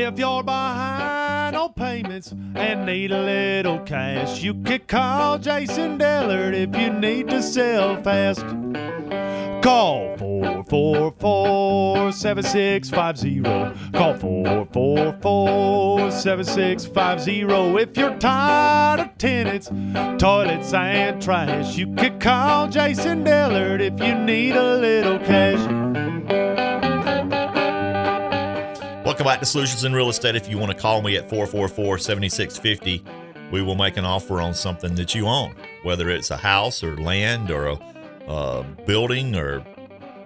If you're behind on payments and need a little cash, you can call Jason Dillard if you need to sell fast. Call 444-7650. Call 444-7650. If you're tired of tenants, toilets, and trash, you can call Jason Dillard if you need a little cash. Welcome back to Solutions in Real Estate. If you want to call me at 444 7650, we will make an offer on something that you own, whether it's a house or land or a uh, building or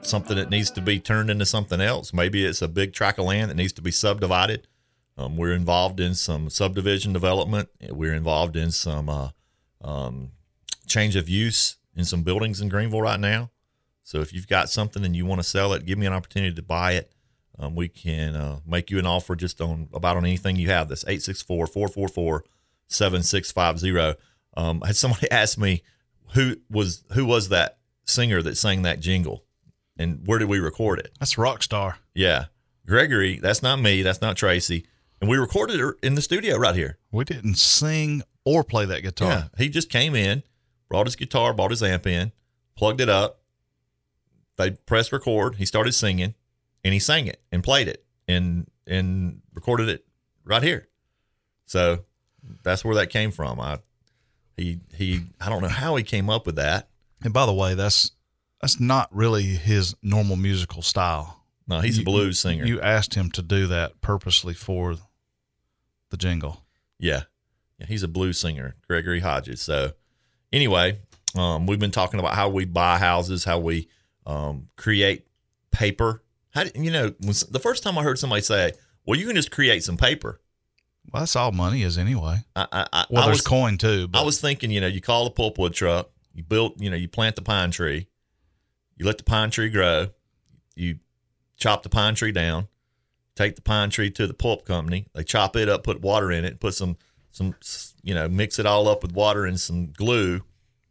something that needs to be turned into something else. Maybe it's a big tract of land that needs to be subdivided. Um, we're involved in some subdivision development. We're involved in some uh, um, change of use in some buildings in Greenville right now. So if you've got something and you want to sell it, give me an opportunity to buy it. Um, we can uh, make you an offer just on about on anything you have. That's 864 444 7650. Um, had somebody ask me who was who was that singer that sang that jingle and where did we record it? That's Rockstar. Yeah. Gregory, that's not me, that's not Tracy. And we recorded it in the studio right here. We didn't sing or play that guitar. Yeah. He just came in, brought his guitar, brought his amp in, plugged it up. They pressed record. He started singing and he sang it and played it and and recorded it right here. So that's where that came from. I he he I don't know how he came up with that. And by the way, that's that's not really his normal musical style. No, he's You- a blues singer. You asked him to do that purposely for the jingle. Yeah. Yeah, he's a blues singer, Gregory Hodges. So anyway, um, we've been talking about how we buy houses, how we um, create paper. How do, you know, when, the first time I heard somebody say, "Well, you can just create some paper," Well, that's all money is anyway. I, I, I, Well, I there's was, coin too. But I was thinking, you know, you call the pulpwood truck, you build, you know, you plant the pine tree, you let the pine tree grow, you chop the pine tree down, take the pine tree to the pulp company, they chop it up, put water in it, put some some you know, mix it all up with water and some glue,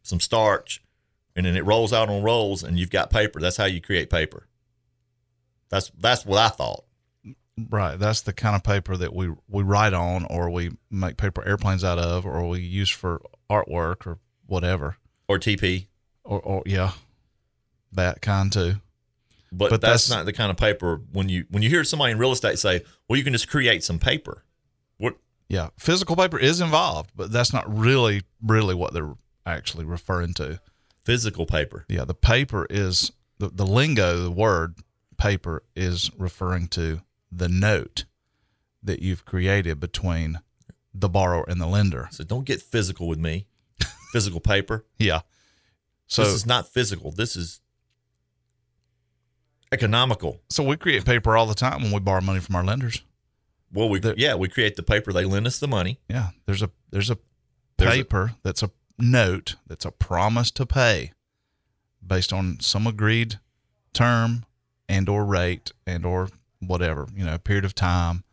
some starch, and then it rolls out on rolls and you've got paper. That's how you create paper. That's that's what I thought. right. That's the kind of paper that we we write on, or we make paper airplanes out of, or we use for artwork or whatever. Or TP. Or, or yeah, that kind too. But, But that's, that's- not the kind of paper when you when you hear somebody in real estate say, "Well, you can just create some paper." What? Yeah, physical paper is involved, but that's not really really what they're actually referring to. Physical paper. Yeah, the paper is the, the lingo, the word paper is referring to the note that you've created between the borrower and the lender. So don't get physical with me. physical paper. Yeah. So this is not physical. This is economical. so we create paper all the time when we borrow money from our lenders. Well, we The- yeah, we create the paper. They lend us the money. Yeah, there's a there's a There's a- paper that's a note that's a promise to pay based on some agreed term and or rate and or whatever, you know, period of time,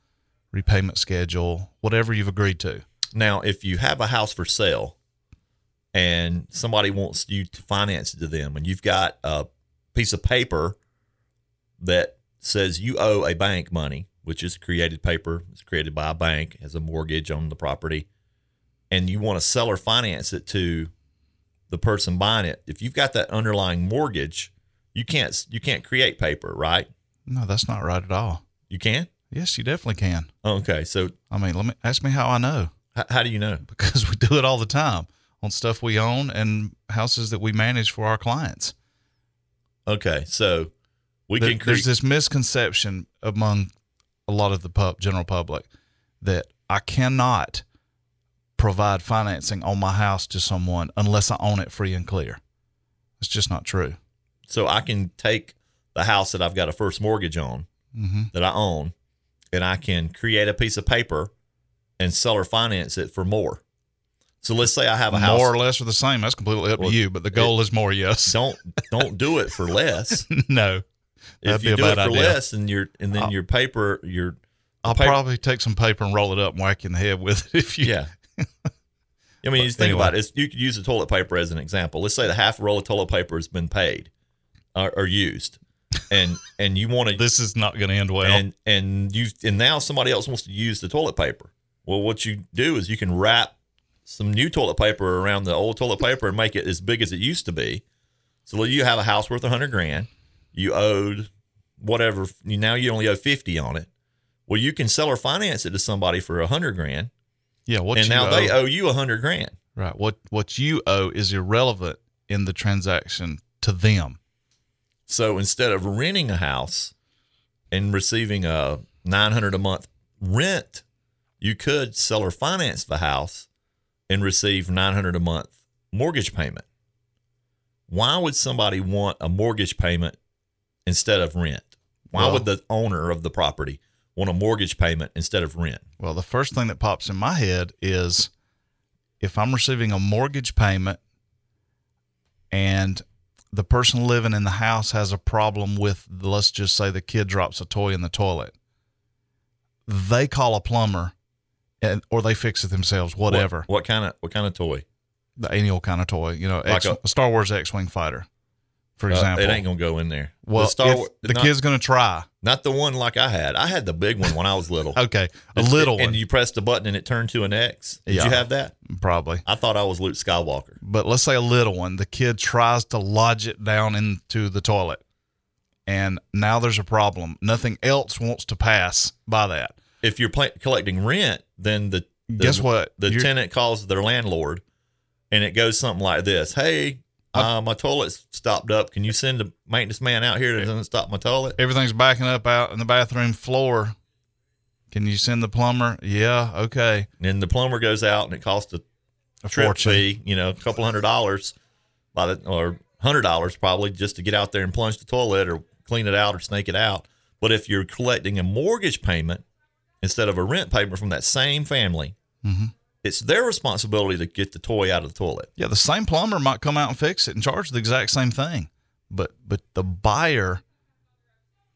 repayment schedule, whatever you've agreed to. Now, if you have a house for sale and somebody wants you to finance it to them, and you've got a piece of paper that says you owe a bank money, which is created paper, it's created by a bank, has a mortgage on the property, and you want to sell or finance it to the person buying it, if you've got that underlying mortgage, you can't you can't create paper, right? No, that's not right at all. You can. Yes, you definitely can. Okay, so I mean, let me ask me how I know h- how do you know? because we do it all the time on stuff we own and houses that we manage for our clients. Okay, so we There- can create. there's this misconception among a lot of the pub, general public that I cannot provide financing on my house to someone unless I own it free and clear. It's just not true. So I can take the house that I've got a first mortgage on Mm-hmm. that I own, and I can create a piece of paper and sell or finance it for more. So let's say I have a house. More or less or the same. That's completely up Well, to you, but the goal is more. Yes. Don't don't do it for less. no. if That'd you be a do it for idea. less, and your and then I'll- your paper, your I'll paper- probably take some paper and roll it up and whack you in the head with it if you. yeah. I mean, you just think anyway. about it. It's, you could use the toilet paper as an example. Let's say the half roll of toilet paper has been paid or, or used, and and you want to This is not going to end well. and and you and now somebody else wants to use the toilet paper. Well, what you do is you can wrap some new toilet paper around the old toilet paper and make it as big as it used to be. So you have a house worth a hundred grand. You owed whatever. You now you only owe fifty on it. Well, you can sell or finance it to somebody for a hundred grand, yeah, what and now owe, they owe you a hundred grand. right. What what you owe is irrelevant in the transaction to them. So instead of renting a house and receiving a 900 a month rent, you could sell or finance the house and receive 900 a month mortgage payment. Why would somebody want a mortgage payment instead of rent? Why Well- would the owner of the property want a mortgage payment instead of rent? Well, the first thing that pops in my head is if I'm receiving a mortgage payment and the person living in the house has a problem with, let's just say the kid drops a toy in the toilet, they call a plumber and, or they fix it themselves, whatever. What, what kind of what kind of toy? The any old kind of toy, you know, Like X, a- a, Star Wars X Wing fighter, for Uh, example. it ain't gonna go in there. well, the Star the not, kid's going to try. not the one like I had. I had the big one when I was little. Okay, a It's- little and one, you pressed the button and it turned to an X. Did Yeah. you have that? probably. I thought I was Luke Skywalker. but let's say a little one, the kid tries to lodge it down into the toilet. And now there's a problem. Nothing else wants to pass by that. If you're collecting rent, then the, the Guess what? The You're- tenant calls their landlord, and it goes something like this: "Hey, uh, my toilet's stopped up. Can you send a maintenance man out here to doesn't stop my toilet?" everything's backing up out in the bathroom floor. Can you send the plumber? Yeah, okay. And the plumber goes out, and it costs a A trip fortune. fee, you know, a couple hundred dollars, by the or hundred dollars probably just to get out there and plunge the toilet or clean it out or snake it out. But if you're collecting a mortgage payment instead of a rent payment from that same family, Mhm. It's their responsibility to get the toy out of the toilet. Yeah, the same plumber might come out and fix it and charge the exact same thing, but but the buyer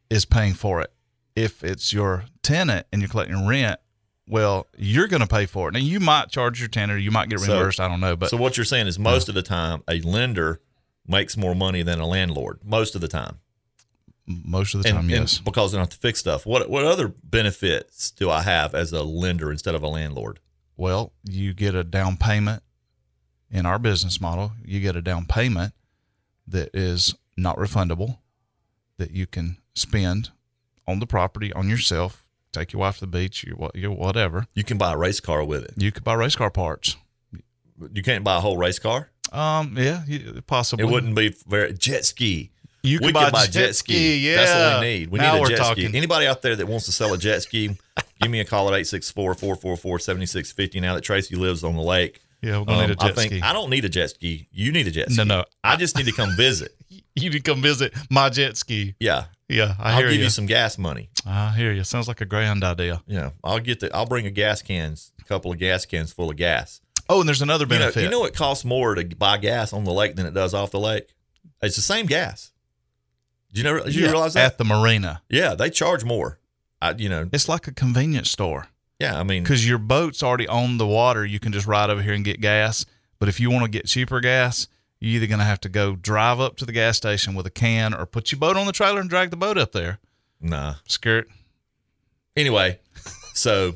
is paying for it. If it's your tenant and you're collecting rent, well, you're going to pay for it. Now you might charge your tenant, or you might get So- reimbursed. I don't know, but so what you're saying is most of the time a lender makes more money than a landlord. Most of the time. most of the time, and yes. because they don't have to fix stuff. What what other benefits do I have as a lender instead of a landlord? Well, you get a down payment in our business model. You get a down payment that is not refundable, that you can spend on the property on yourself. Take your wife to the beach, your, your whatever. You can buy a race car with it. You could buy race car parts. You can't buy a whole race car. Um, yeah, possibly. It wouldn't be very jet ski. You we could could buy, buy jet ski. Yeah, That's what we need. We now need a jet talking. ski. Anybody out there that wants to sell a jet ski, give me a call at 864-444-7650 now that Tracy lives on the lake. Yeah, we're gonna Um, need a I jet think ski. I don't need a jet ski. You need a jet ski. No, no. I just need to come visit. You need to come visit my jet ski. Yeah. Yeah, I I'll hear give you. you some gas money. I hear you. Sounds like a grand idea. Yeah. I'll get the I'll bring a gas cans, a couple of gas cans full of gas. Oh, and there's another You know, benefit. you know it costs more to buy gas on the lake than it does off the lake? It's the same gas. Do you know did you Yeah, realize that? at the marina? yeah, they charge more. I you know, It's like a convenience store. yeah, I mean because your boat's already on the water. You can just ride over here and get gas. But if you want to get cheaper gas, you're either going to have to go drive up to the gas station with a can or put your boat on the trailer and drag the boat up there. nah. Skirt. Anyway, so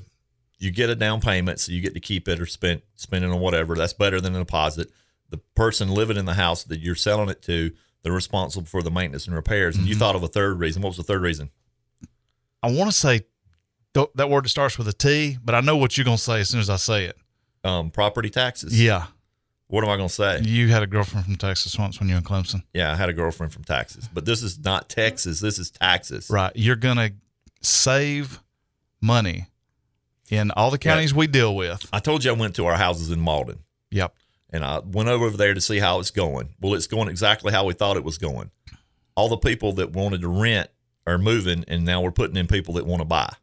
you get a down payment, so you get to keep it or spend spend it on whatever. That's better than a deposit. The person living in the house that you're selling it to, they're responsible for the maintenance and repairs. And you Mhm. thought of a third reason. What was the third reason? I want to say th- that word that starts with a T, but I know what you're going to say as soon as I say it. Um, property taxes. Yeah. What am I going to say? You had a girlfriend from Texas once when you were in Clemson. Yeah, I had a girlfriend from Texas, but this is not Texas. This is taxes. Right. You're going to save money in all the counties we deal with. I told you I went to our houses in Mauldin. Yep. And I went over there to see how it's going. Well, it's going exactly how we thought it was going. All the people that wanted to rent are moving, and now we're putting in people that want to buy.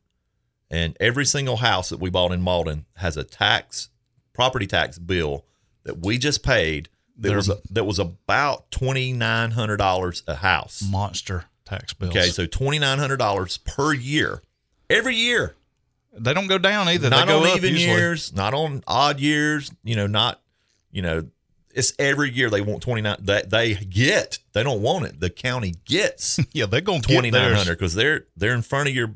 And every single house that we bought in Mauldin has a tax, property tax bill that we just paid. That They're- was that was about twenty nine hundred dollars a house. Monster tax bill. Okay, so twenty nine hundred dollars per year, every year they don't go down either. not they go on even usually. years, not on odd years, you know, not, you know, it's every year they want 29 they, they get they don't want it. The county gets Yeah, they're going 2900 because they're they're in front of your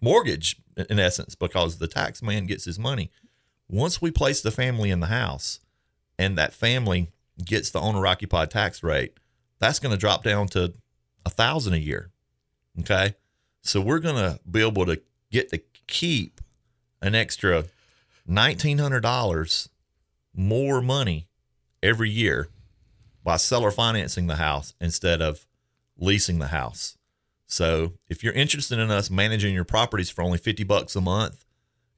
mortgage in- in essence because the tax man gets his money. Once we place the family in the house and that family gets the owner occupied tax rate that's going to drop down to a thousand a year okay? So we're going to be able to get to keep an extra $1900 more money every year by seller financing the house instead of leasing the house. So, if you're interested in us managing your properties for only 50 bucks a month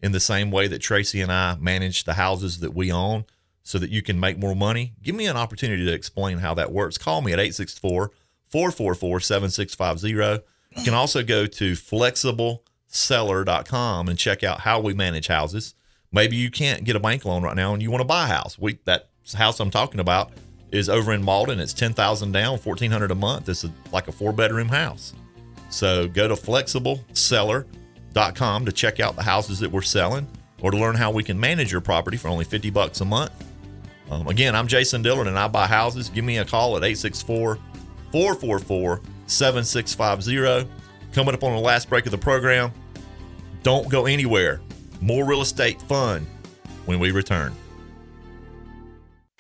in the same way that Tracy and I manage the houses that we own so that you can make more money, give me an opportunity to explain how that works. Call me at 864 444 7650. You can also go to flexibleseller.com and check out how we manage houses. Maybe you can't get a bank loan right now and you want to buy a house. We that house I'm talking about is over in Mauldin. It's 10,000 down, 1400 a month. It's a, like a four bedroom house. So go to flexibleseller.com to check out the houses that we're selling or to learn how we can manage your property for only 50 bucks a month. Um, again, I'm Jason Dillard and I buy houses. Give me a call at 864 444 7650. Coming up on the last break of the program. Don't go anywhere. More real estate fun when we return.